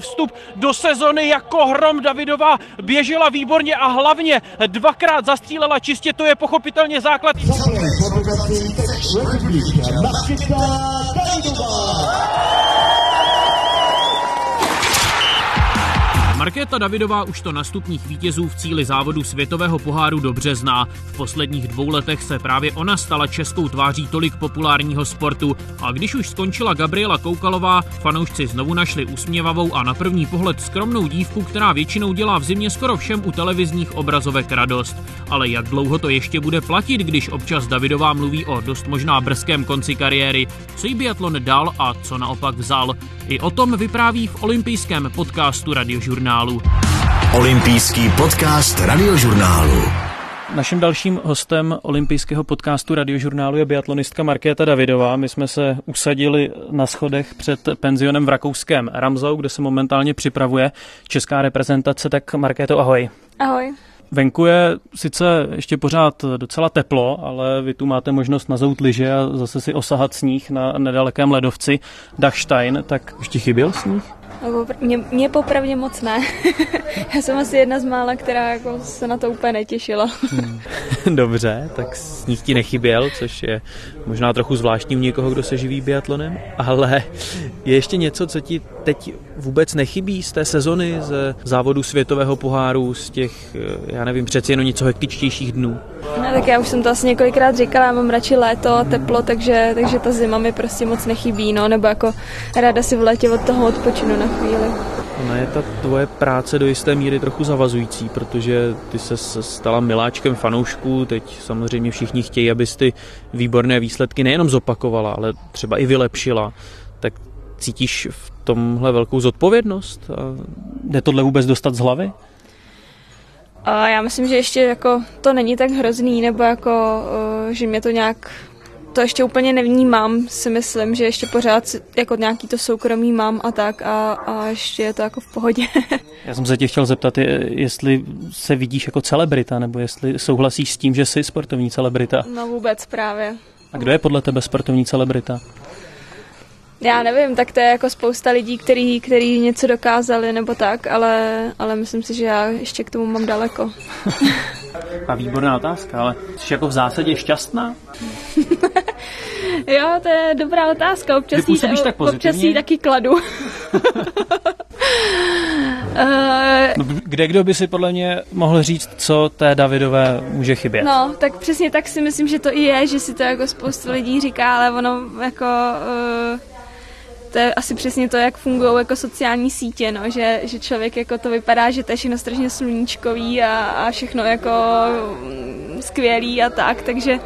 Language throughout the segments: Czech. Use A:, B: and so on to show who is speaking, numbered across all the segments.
A: Vstup do sezony jako hrom Davidová běžela výborně a hlavně dvakrát zastřílela čistě, to je pochopitelně základ. Markéta Davidová už to nastupních vítězů v cíli závodu světového poháru dobře zná. V posledních dvou letech se právě ona stala českou tváří tolik populárního sportu a když už skončila Gabriela Koukalová, fanoušci znovu našli usměvavou a na první pohled skromnou dívku, která většinou dělá v zimě skoro všem u televizních obrazovek radost. Ale jak dlouho to ještě bude platit, když občas Davidová mluví o dost možná brzkém konci kariéry, co jí biatlon dal a co naopak vzal. I o tom vypráví v olympijském podcastu Radiožurnálu.
B: Olympijský podcast Radiožurnálu.
A: Naším dalším hostem olympijského podcastu radiožurnálu je biatlonistka Markéta Davidová. My jsme se usadili na schodech před penzionem v rakouském Ramzau, kde se momentálně připravuje česká reprezentace. Tak Markéto, ahoj.
C: Ahoj.
A: Venku je sice ještě pořád docela teplo, ale vy tu máte možnost nazout liže a zase si osahat sníh na nedalekém ledovci Dachstein, tak už ti chyběl sníh?
C: Mě, mě popravdě moc ne. Já jsem asi jedna z mála, která jako se na to úplně netěšila.
A: Hmm. Dobře, tak sníh ti nechyběl, což je možná trochu zvláštní u někoho, kdo se živí biatlonem, ale je ještě něco, co ti teď vůbec nechybí z té sezony, ze závodu světového poháru, z těch, já nevím, přeci jenom něco hektičtějších dnů?
C: No, tak já už jsem to asi několikrát říkala, já mám radši léto, teplo, takže, takže ta zima mi prostě moc nechybí, no, nebo jako ráda si v létě od toho odpočinu na chvíli.
A: Ona je ta tvoje práce do jisté míry trochu zavazující, protože ty se stala miláčkem fanoušků, teď samozřejmě všichni chtějí, abys ty výborné výsledky nejenom zopakovala, ale třeba i vylepšila. Tak cítíš v tomhle velkou zodpovědnost? A jde tohle vůbec dostat z hlavy?
C: A já myslím, že ještě jako to není tak hrozný, nebo jako, že mě to nějak to ještě úplně nevnímám, si myslím, že ještě pořád jako nějaký to soukromí mám a tak a, a ještě je to jako v pohodě.
A: Já jsem se tě chtěl zeptat, jestli se vidíš jako celebrita, nebo jestli souhlasíš s tím, že jsi sportovní celebrita.
C: No vůbec právě.
A: A kdo je podle tebe sportovní celebrita?
C: Já nevím, tak to je jako spousta lidí, který, který něco dokázali nebo tak, ale, ale myslím si, že já ještě k tomu mám daleko.
A: A výborná otázka, ale jsi jako v zásadě šťastná?
C: jo, to je dobrá otázka. Občas, jí,
A: tak
C: občas jí taky kladu.
A: no, kde kdo by si podle mě mohl říct, co té Davidové může chybět?
C: No, tak přesně tak si myslím, že to i je, že si to jako spoustu lidí říká, ale ono jako... Uh, to je asi přesně to, jak fungují jako sociální sítě, no, že, že člověk jako to vypadá, že to je všechno strašně sluníčkový a, a všechno jako mm, skvělý a tak, takže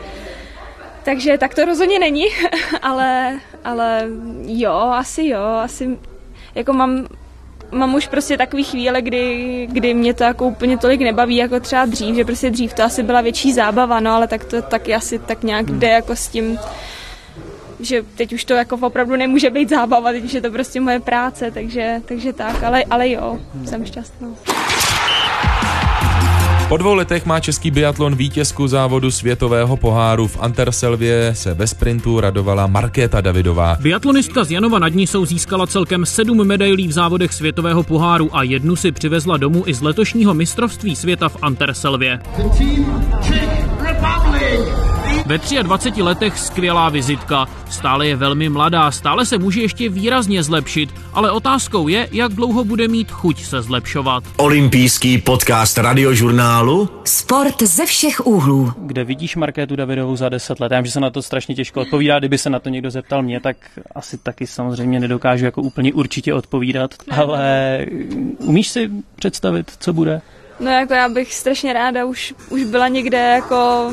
C: takže tak to rozhodně není, ale, ale jo, asi jo, asi jako mám, mám už prostě takový chvíle, kdy, kdy mě to jako úplně tolik nebaví, jako třeba dřív, že prostě dřív to asi byla větší zábava, no, ale tak to taky asi tak nějak jde jako s tím, že teď už to jako opravdu nemůže být zábava, teď už je to prostě moje práce, takže, takže tak, ale, ale jo, jsem šťastná.
D: Po dvou letech má český biatlon vítězku závodu světového poháru. V Anterselvě se ve sprintu radovala Markéta Davidová.
A: Biatlonistka z Janova nad Nisou získala celkem sedm medailí v závodech světového poháru a jednu si přivezla domů i z letošního mistrovství světa v Anterselvě. Ve 23 letech skvělá vizitka. Stále je velmi mladá, stále se může ještě výrazně zlepšit, ale otázkou je, jak dlouho bude mít chuť se zlepšovat.
B: Olympijský podcast radiožurnálu
E: Sport ze všech úhlů.
A: Kde vidíš Markétu Davidovou za 10 let? Já vím, že se na to strašně těžko odpovídá. Kdyby se na to někdo zeptal mě, tak asi taky samozřejmě nedokážu jako úplně určitě odpovídat. Ale umíš si představit, co bude?
C: No jako já bych strašně ráda už, už byla někde jako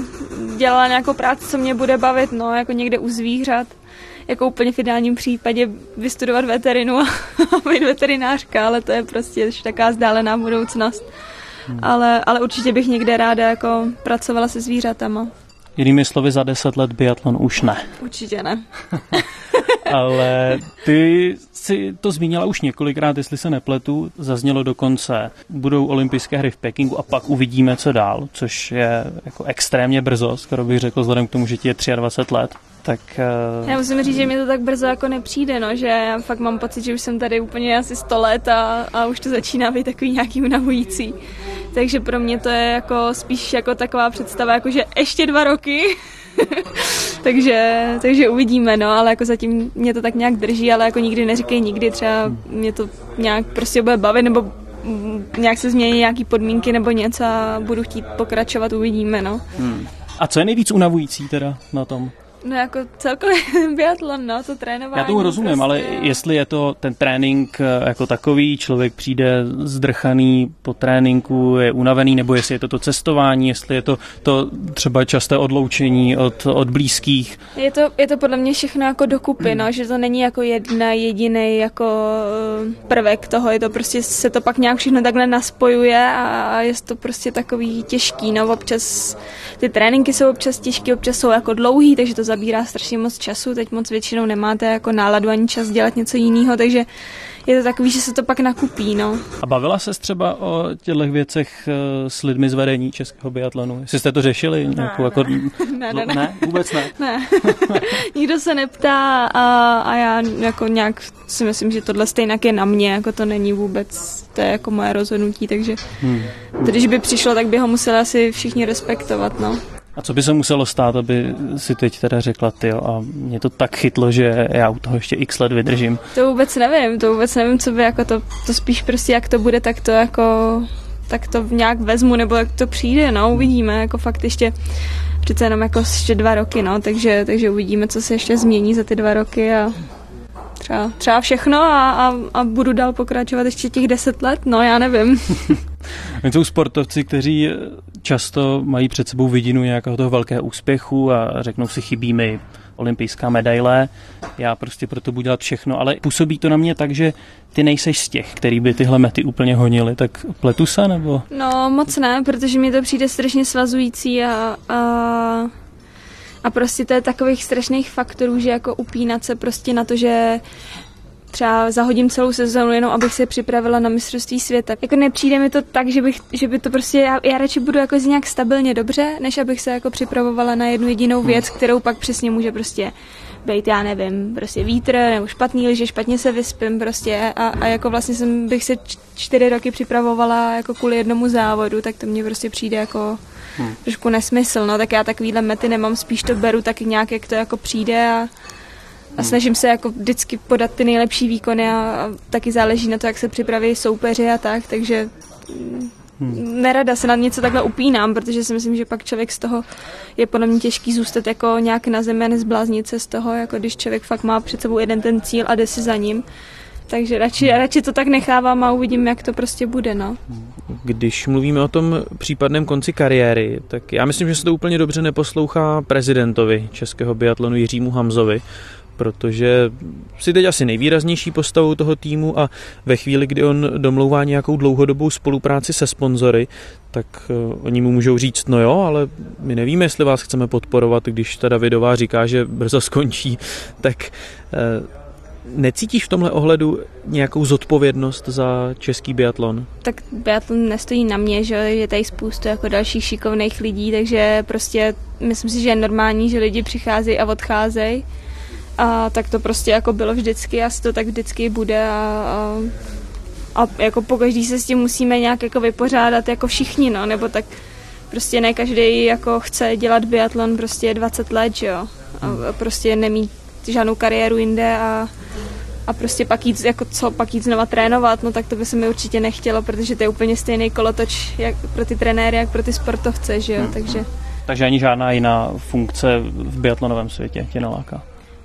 C: dělala nějakou práci, co mě bude bavit, no jako někde u zvířat. Jako úplně v ideálním případě vystudovat veterinu a být veterinářka, ale to je prostě taková vzdálená budoucnost. Hmm. Ale, ale určitě bych někde ráda jako pracovala se zvířatama.
A: Jinými slovy, za deset let biatlon už ne.
C: Určitě ne.
A: Ale ty si to zmínila už několikrát, jestli se nepletu, zaznělo dokonce, budou olympijské hry v Pekingu a pak uvidíme, co dál, což je jako extrémně brzo, skoro bych řekl, vzhledem k tomu, že ti je 23 let.
F: tak...
C: Uh... Já musím říct, že mi to tak brzo jako nepřijde, no, že já fakt mám pocit, že už jsem tady úplně asi 100 let a, a už to začíná být takový nějaký unavující. Takže pro mě to je jako spíš jako taková představa, jako že ještě dva roky takže, takže uvidíme, no, ale jako zatím mě to tak nějak drží, ale jako nikdy neříkej nikdy, třeba mě to nějak prostě bude bavit, nebo nějak se změní nějaký podmínky nebo něco a budu chtít pokračovat, uvidíme, no. Hmm.
F: A co je nejvíc unavující teda na tom?
C: No jako celkově biatlon, no, to trénování.
F: Já tomu rozumím, prostě... ale jestli je to ten trénink eh, jako takový, člověk přijde zdrchaný po tréninku, je unavený, nebo jestli je to to cestování, jestli je to to třeba časté odloučení od, od blízkých.
C: Je to, je to podle mě všechno jako dokupy, no, že to není jako jedna jediný jako eh, prvek toho, je to prostě, se to pak nějak všechno takhle naspojuje a je to prostě takový těžký, no, občas ty tréninky jsou občas těžké, občas jsou jako dlouhý, takže to zabírá strašně moc času, teď moc většinou nemáte jako náladu ani čas dělat něco jiného, takže je to takový, že se to pak nakupí, no.
F: A bavila se třeba o těchto věcech eh, s lidmi z vedení českého biatlonu? Jestli jste to řešili?
C: Ne,
F: nějakou,
C: ne.
F: Jako...
C: ne, ne, ne.
F: ne, vůbec ne.
C: ne. Nikdo se neptá a, a já jako nějak si myslím, že tohle stejně je na mě, jako to není vůbec, to je jako moje rozhodnutí, takže hmm. když by přišlo, tak by ho museli asi všichni respektovat, no.
F: A co by se muselo stát, aby si teď teda řekla, ty a mě to tak chytlo, že já u toho ještě x let vydržím?
C: To vůbec nevím, to vůbec nevím, co by jako to, to spíš prostě jak to bude, tak to jako tak to nějak vezmu, nebo jak to přijde, no, uvidíme, jako fakt ještě přece jenom jako ještě dva roky, no, takže, takže uvidíme, co se ještě změní za ty dva roky a třeba, třeba všechno a, a, a budu dál pokračovat ještě těch deset let, no, já nevím.
F: jsou sportovci, kteří často mají před sebou vidinu nějakého toho velkého úspěchu a řeknou si chybí mi olympijská medaile, já prostě proto budu dělat všechno, ale působí to na mě tak, že ty nejseš z těch, který by tyhle mety úplně honili, tak pletu se nebo?
C: No moc ne, protože mi to přijde strašně svazující a, a a prostě to je takových strašných faktorů, že jako upínat se prostě na to, že třeba zahodím celou sezónu jenom, abych se připravila na mistrovství světa. Jako nepřijde mi to tak, že, bych, že by to prostě, já, já radši budu jako nějak stabilně dobře, než abych se jako připravovala na jednu jedinou hmm. věc, kterou pak přesně může prostě být, já nevím, prostě vítr nebo špatný že špatně se vyspím prostě a, a jako vlastně jsem, bych se čtyři roky připravovala jako kvůli jednomu závodu, tak to mně prostě přijde jako hmm. trošku nesmysl, no tak já takovýhle mety nemám, spíš to beru tak nějak, jak to jako přijde a a snažím se jako vždycky podat ty nejlepší výkony a, a taky záleží na to, jak se připraví soupeři a tak, takže hmm. nerada se na něco takhle upínám, protože si myslím, že pak člověk z toho je podle mě těžký zůstat jako nějak na zemi a nezbláznit se z toho, jako když člověk fakt má před sebou jeden ten cíl a jde si za ním. Takže radši, radši to tak nechávám a uvidím, jak to prostě bude. No.
G: Když mluvíme o tom případném konci kariéry, tak já myslím, že se to úplně dobře neposlouchá prezidentovi českého biatlonu Jiřímu Hamzovi, protože si teď asi nejvýraznější postavou toho týmu a ve chvíli, kdy on domlouvá nějakou dlouhodobou spolupráci se sponzory, tak uh, oni mu můžou říct, no jo, ale my nevíme, jestli vás chceme podporovat, když ta Davidová říká, že brzo skončí, tak uh, Necítíš v tomhle ohledu nějakou zodpovědnost za český biatlon?
C: Tak biatlon nestojí na mě, že je tady spoustu jako dalších šikovných lidí, takže prostě myslím si, že je normální, že lidi přicházejí a odcházejí a tak to prostě jako bylo vždycky, asi to tak vždycky bude a, a, a jako po každý se s tím musíme nějak jako vypořádat jako všichni, no, nebo tak prostě ne každý jako chce dělat biatlon prostě 20 let, že jo, a prostě nemít žádnou kariéru jinde a, a prostě pak jít, jako co, pak jít znova trénovat, no tak to by se mi určitě nechtělo, protože to je úplně stejný kolotoč jak pro ty trenéry, jak pro ty sportovce, že jo, hmm. takže...
F: Takže ani žádná jiná funkce v biatlonovém světě tě neláká?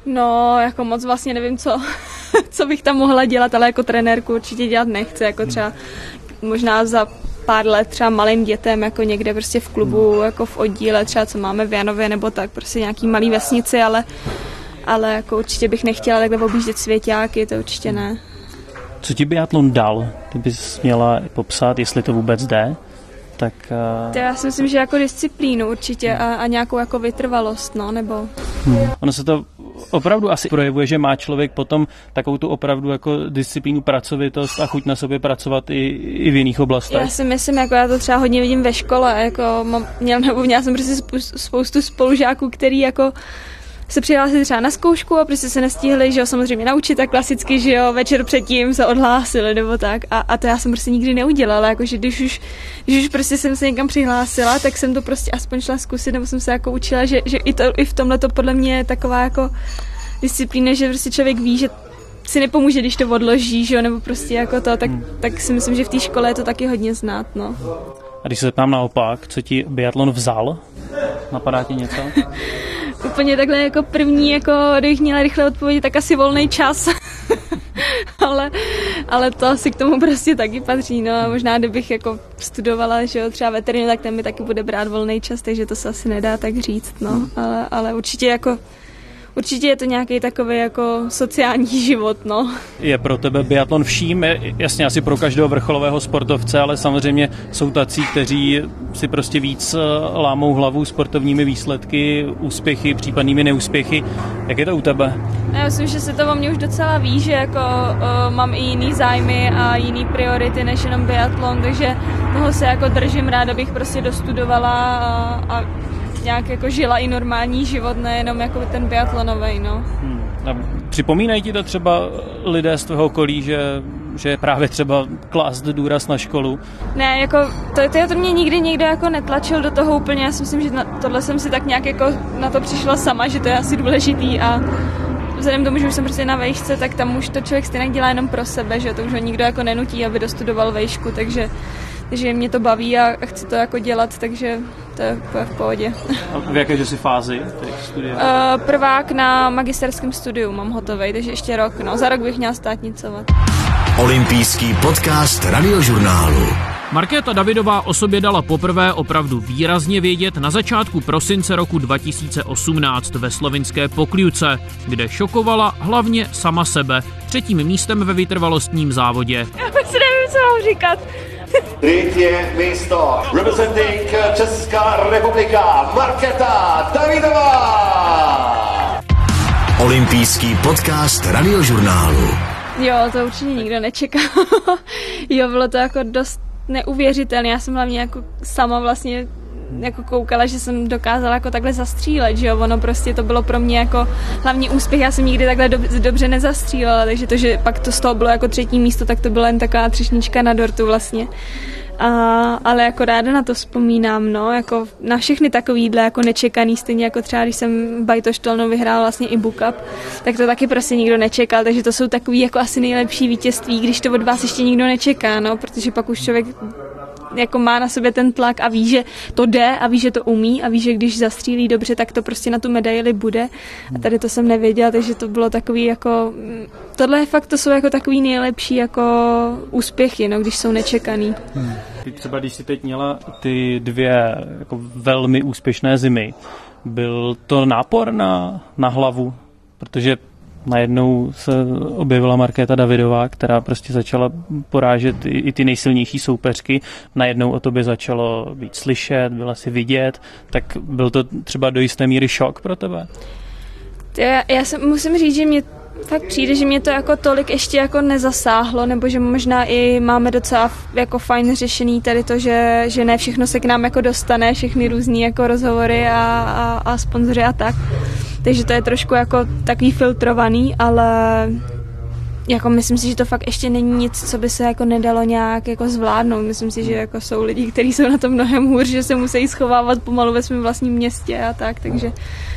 C: No, jako moc vlastně nevím, co, co bych tam mohla dělat, ale jako trenérku určitě dělat nechci, jako třeba možná za pár let třeba malým dětem, jako někde prostě v klubu, jako v oddíle, třeba co máme v Janově, nebo tak, prostě nějaký malý vesnici, ale, ale jako určitě bych nechtěla takhle objíždět svěťáky, to určitě ne.
F: Co ti biatlon dal, kdybys měla popsat, jestli to vůbec jde? Tak,
C: uh... Já si myslím, že jako disciplínu určitě a, a nějakou jako vytrvalost, no, nebo...
F: Hmm. Ono se to opravdu asi projevuje, že má člověk potom takovou tu opravdu jako disciplínu, pracovitost a chuť na sobě pracovat i, i v jiných oblastech.
C: Já si myslím, jako já to třeba hodně vidím ve škole, jako mám, měl, nebo měl jsem prostě spoustu spolužáků, který jako se přihlásit třeba na zkoušku a prostě se nestihli, že jo, samozřejmě naučit tak klasicky, že jo, večer předtím se odhlásili nebo tak a, a to já jsem prostě nikdy neudělala, jakože když už, když už prostě jsem se někam přihlásila, tak jsem to prostě aspoň šla zkusit, nebo jsem se jako učila, že, že i, to, i v tomhle to podle mě je taková jako disciplína, že prostě člověk ví, že si nepomůže, když to odloží, že jo, nebo prostě jako to, tak, tak si myslím, že v té škole je to taky hodně znát, no.
F: A když se zeptám naopak, co ti biatlon vzal? Napadá ti něco?
C: Úplně takhle jako první, jako kdybych měla rychle odpovědět, tak asi volný čas. ale, ale to asi k tomu prostě taky patří. No a možná kdybych jako studovala, že jo, třeba veterinu, tak ten mi taky bude brát volný čas, takže to se asi nedá tak říct, no. Ale, ale určitě jako určitě je to nějaký takový jako sociální život, no.
F: Je pro tebe biatlon vším, jasně asi pro každého vrcholového sportovce, ale samozřejmě jsou tací, kteří si prostě víc eh, lámou hlavu sportovními výsledky, úspěchy, případnými neúspěchy. Jak je to u tebe?
C: Já myslím, že se to o mě už docela ví, že jako uh, mám i jiný zájmy a jiný priority než jenom biatlon, takže toho se jako držím rád, abych prostě dostudovala a, a nějak jako žila i normální život, nejenom jako ten biatlonový, no. Hmm.
F: A připomínají ti to třeba lidé z tvého okolí, že, že je právě třeba klást důraz na školu?
C: Ne, jako to, to, to mě nikdy nikdo jako netlačil do toho úplně, já si myslím, že na, tohle jsem si tak nějak jako na to přišla sama, že to je asi důležitý a vzhledem k tomu, že už jsem prostě na vejšce, tak tam už to člověk stejně dělá jenom pro sebe, že to už ho nikdo jako nenutí, aby dostudoval vejšku, takže že mě to baví a chci to jako dělat, takže to je v pohodě.
F: A v jaké jsi fázi
C: studia? Uh, prvák na magisterském studiu mám hotový, takže ještě rok. No, za rok bych měla státnicovat.
B: Olympijský podcast radiožurnálu.
A: Markéta Davidová o sobě dala poprvé opravdu výrazně vědět na začátku prosince roku 2018 ve slovinské Pokliuce, kde šokovala hlavně sama sebe třetím místem ve vytrvalostním závodě.
C: Já si nevím, co mám říkat.
H: Třetí místo. Representing Česká republika Marketa Davidová.
B: Olympijský podcast radiožurnálu.
C: Jo, to určitě nikdo nečekal. jo, bylo to jako dost neuvěřitelné. Já jsem hlavně jako sama vlastně jako koukala, že jsem dokázala jako takhle zastřílet, že jo, ono prostě to bylo pro mě jako hlavní úspěch, já jsem nikdy takhle do, dobře nezastřílela, takže to, že pak to z toho bylo jako třetí místo, tak to byla jen taková třešnička na dortu vlastně. A, ale jako ráda na to vzpomínám, no, jako na všechny takovýhle jako nečekaný, stejně jako třeba když jsem Bajtoštolnou vyhrál vlastně i Book Up, tak to taky prostě nikdo nečekal, takže to jsou takový jako asi nejlepší vítězství, když to od vás ještě nikdo nečeká, no, protože pak už člověk jako má na sobě ten tlak a ví, že to jde a ví, že to umí a ví, že když zastřílí dobře, tak to prostě na tu medaili bude. A tady to jsem nevěděla, takže to bylo takový jako, mm, tohle je fakt, to jsou jako takový nejlepší jako úspěchy, no, když jsou nečekaný.
F: Ty třeba, když si teď měla ty dvě jako velmi úspěšné zimy, byl to nápor na, na hlavu? Protože najednou se objevila Markéta Davidová, která prostě začala porážet i, i ty nejsilnější soupeřky. Najednou o tobě začalo být slyšet, byla si vidět, tak byl to třeba do jisté míry šok pro tebe?
C: Já, já jsem, musím říct, že mě fakt přijde, že mě to jako tolik ještě jako nezasáhlo, nebo že možná i máme docela jako fajn řešený tady to, že, že ne všechno se k nám jako dostane, všechny různý jako rozhovory a, a, a sponzory a tak. Takže to je trošku jako takový filtrovaný, ale jako myslím si, že to fakt ještě není nic, co by se jako nedalo nějak jako zvládnout. Myslím si, že jako jsou lidi, kteří jsou na to mnohem hůř, že se musí schovávat pomalu ve svém vlastním městě a tak, takže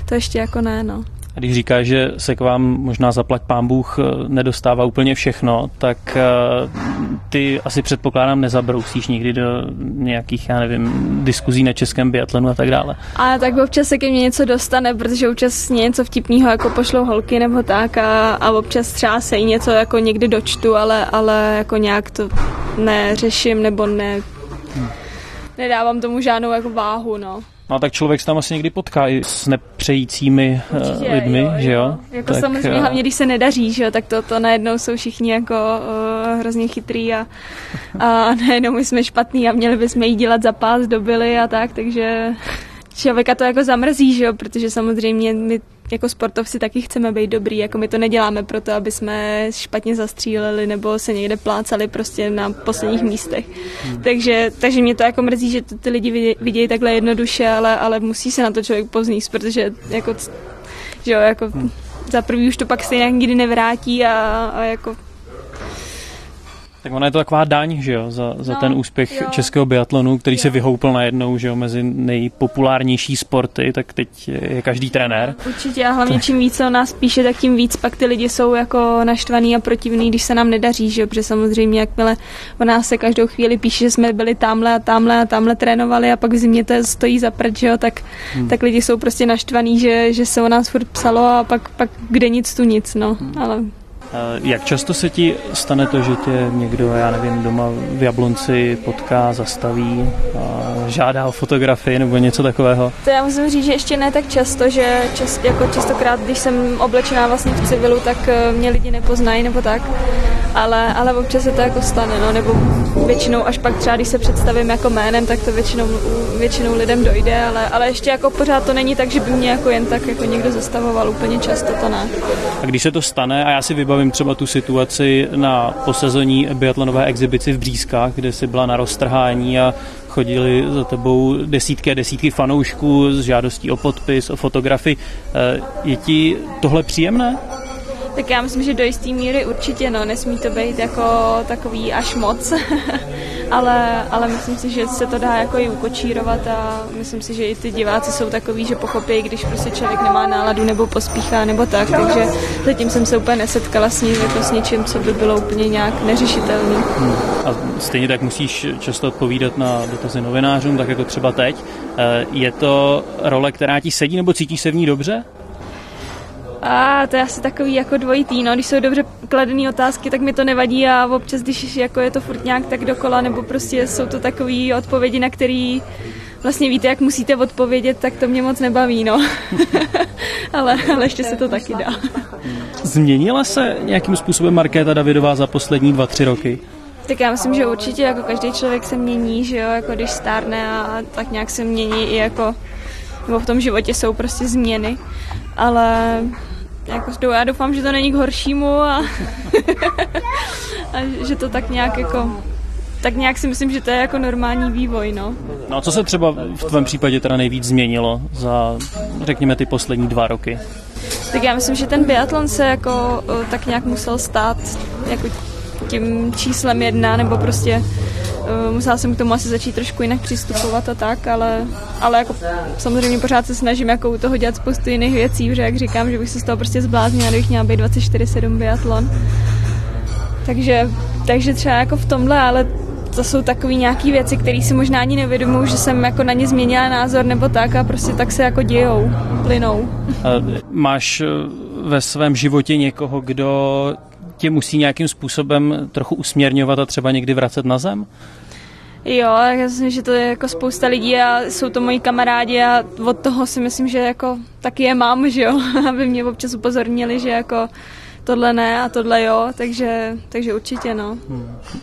C: to ještě jako ne, no.
F: A když říká, že se k vám možná zaplať pán Bůh eh, nedostává úplně všechno, tak eh, ty asi předpokládám nezabrousíš nikdy do nějakých, já nevím, diskuzí na českém biatlonu a tak dále.
C: A tak občas se ke mně něco dostane, protože občas něco vtipného jako pošlou holky nebo tak a, a občas třeba se i něco jako někdy dočtu, ale, ale jako nějak to neřeším nebo ne, hmm. nedávám tomu žádnou jako váhu, no.
F: No tak člověk se tam asi někdy potká i s nepřejícími eh, Určitě, lidmi, jo, že jo?
C: Jako
F: tak,
C: samozřejmě, hlavně když se nedaří, že jo, tak to, to najednou jsou všichni jako uh, hrozně chytrý a, a najednou my jsme špatný a měli bychom jí dělat za pás dobily a tak, takže člověka to jako zamrzí, že jo, protože samozřejmě my jako sportovci taky chceme být dobrý, jako my to neděláme proto, aby jsme špatně zastříleli nebo se někde plácali prostě na posledních místech. Hmm. Takže, takže mě to jako mrzí, že to ty lidi vidějí takhle jednoduše, ale, ale musí se na to člověk pozníst, protože jako že jo, jako hmm. za prvý už to pak stejně nikdy nevrátí a, a jako
F: tak ona je to taková daň, že jo, za, za
C: No,
F: ten úspěch
C: jo.
F: českého biatlonu, který se
C: Jo.
F: vyhoupl najednou, že jo, mezi nejpopulárnější sporty, tak teď je každý trenér.
C: Určitě a hlavně čím víc se o nás píše, tak tím víc pak ty lidi jsou jako naštvaný a protivný, když se nám nedaří, že jo? protože samozřejmě jakmile o nás se každou chvíli píše, že jsme byli tamhle a tamhle a tamhle trénovali a pak v zimě to stojí za prd, že jo? Tak, hmm. tak lidi jsou prostě naštvaný, že, že se o nás furt psalo a pak, pak kde nic tu nic, no, ale
F: Eh, Jak často se ti stane to, že tě někdo, já nevím, doma v Jablonci potká, zastaví, a žádá o fotografii nebo něco takového?
C: To já musím říct, že ještě ne tak často, že čas, jako častokrát, když jsem oblečená vlastně v civilu, tak eh, mě lidi nepoznají nebo tak, ale, ale občas se to jako stane, no, nebo většinou až pak třeba, když se představím jako jménem, tak to většinou, většinou lidem dojde, ale, ale ještě jako pořád to není tak, že by mě jako jen tak jako někdo zastavoval, úplně často to ne.
F: A když se to stane, a já si vybavím třeba tu situaci na posezení biatlonové exibici v Břízkách, kde jsi byla na roztrhání a chodili za tebou desítky a desítky fanoušků s žádostí o podpis, o fotografii. Eh, Je ti tohle příjemné?
C: Tak já myslím, že do jisté míry určitě, no, nesmí to být jako takový až moc, ale, ale myslím si, že se to dá jako i ukočírovat a myslím si, že i ty diváci jsou takový, že pochopí, když prostě člověk nemá náladu nebo pospíchá nebo tak, takže zatím jsem se úplně nesetkala s ním jako s něčím, co by bylo úplně nějak neřešitelný.
F: A stejně tak musíš často odpovídat na dotazy novinářům, tak jako třeba teď. Eh, Je to role, která ti sedí, nebo cítíš se v ní dobře?
C: A to je asi takový jako dvojitý, no, když jsou dobře kladené otázky, tak mi to nevadí a občas, když jako je to furt nějak tak dokola, nebo prostě jsou to takové odpovědi, na které vlastně víte, jak musíte odpovědět, tak to mě moc nebaví, no. ale, ale ještě se to taky dá.
F: Změnila se nějakým způsobem Markéta Davidová za poslední dva, tři roky?
C: Tak já myslím, že určitě jako každý člověk se mění, že jo, jako když stárne a tak nějak se mění i jako, nebo v tom životě jsou prostě změny, ale jako já doufám, že to není k horšímu a, a že to tak nějak jako tak nějak si myslím, že to je jako normální vývoj, no.
F: No a co se třeba v tvém případě teda nejvíc změnilo za, řekněme, ty poslední dva roky?
C: Tak já myslím, že ten biatlon se jako tak nějak musel stát jako tím číslem jedna, nebo prostě musela jsem k tomu asi začít trošku jinak přistupovat a tak, ale, ale jako samozřejmě pořád se snažím jako u toho dělat spoustu jiných věcí, protože jak říkám, že bych se z toho prostě zbláznila, kdybych měla být 24-7 biatlon. Takže, takže třeba jako v tomhle, ale to jsou takové nějaké věci, které si možná ani nevědomuji, že jsem jako na ně změnila názor nebo tak a prostě tak se jako dějou, plynou.
F: Eh, Máš eh, ve svém životě někoho, kdo tě musí nějakým způsobem trochu usměrňovat a třeba někdy vracet na zem?
C: Jo, já myslím, že to je jako spousta lidí a jsou to moji kamarádi a od toho si myslím, že jako taky je mám, že jo, aby mě občas upozornili, že jako tohle ne a tohle jo, takže, takže určitě no.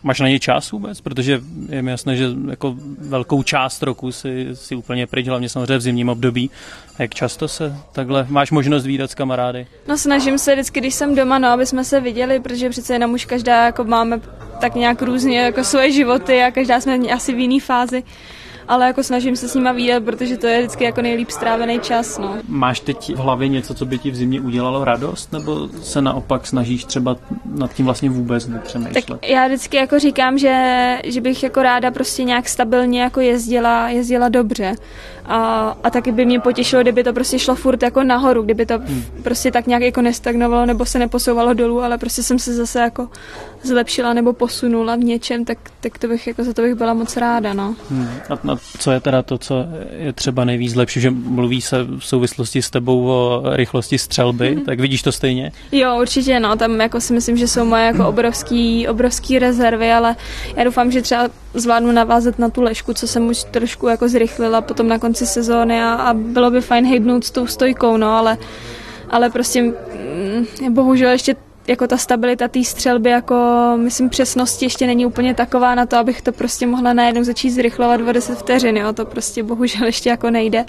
F: Máš na ně čas vůbec? Protože je mi jasné, že jako velkou část roku si, si úplně pryč, hlavně samozřejmě v zimním období. A jak často se takhle máš možnost výdat s kamarády?
C: No snažím se vždycky, když jsem doma, no, aby jsme se viděli, protože přece jenom už každá jako máme tak nějak různě jako svoje životy a každá jsme asi v jiné fázi. Ale jako snažím se s nima výdat, protože to je vždycky jako nejlíp strávený čas, no.
F: Máš teď v hlavě něco, co by ti v zimě udělalo radost, nebo se naopak snažíš třeba nad tím vlastně vůbec nepřemýšlet?
C: Tak já vždycky jako říkám, že, že bych jako ráda prostě nějak stabilně jako jezdila, jezdila dobře. A, a taky by mě potěšilo, kdyby to prostě šlo furt jako nahoru, kdyby to hmm. prostě tak nějak jako nestagnovalo nebo se neposouvalo dolů, ale prostě jsem se zase jako zlepšila nebo posunula v něčem, tak, tak to bych jako za to bych byla moc ráda, no.
F: Hmm. A, a co je teda to, co je třeba nejvíc lepší, že mluví se v souvislosti s tebou o rychlosti střelby, hmm. tak vidíš to stejně?
C: Jo, určitě, no, tam jako si myslím, že jsou moje jako obrovský, obrovský rezervy, ale já doufám, že třeba zvládnu navázat na tu lešku, co jsem už trošku jako zrychlila potom na konci sezóny a, a bylo by fajn hejbnout s tou stojkou, no, ale, ale prostě mm, bohužel ještě jako ta stabilita té střelby, jako myslím přesnosti ještě není úplně taková na to, abych to prostě mohla najednou začít zrychlovat o 10 vteřin, jo, to prostě bohužel ještě jako nejde.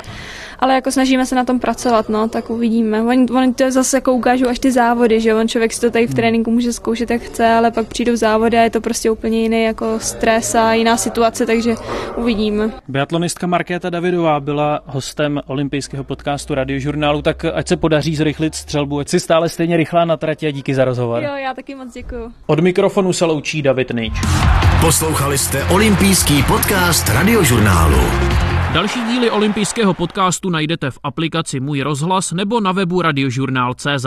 C: Ale jako snažíme se na tom pracovat, no, tak uvidíme. Oni, oni to zase jako ukážou až ty závody, že on člověk si to tady v tréninku může zkoušet, jak chce, ale pak přijdou závody a je to prostě úplně jiný jako stres a jiná situace, takže uvidíme.
F: Biatlonistka Markéta Davidová byla hostem olympijského podcastu radiožurnálu, tak ať se podaří zrychlit střelbu, ať si stále stejně rychlá na trati a díky za rozhovor.
C: Jo, já taky moc děkuju.
G: Od mikrofonu se loučí David Nejč.
B: Poslouchali jste olympijský podcast radiožurnálu.
A: Další díly olympijského podcastu najdete v aplikaci Můj rozhlas nebo na webu radiožurnál.cz.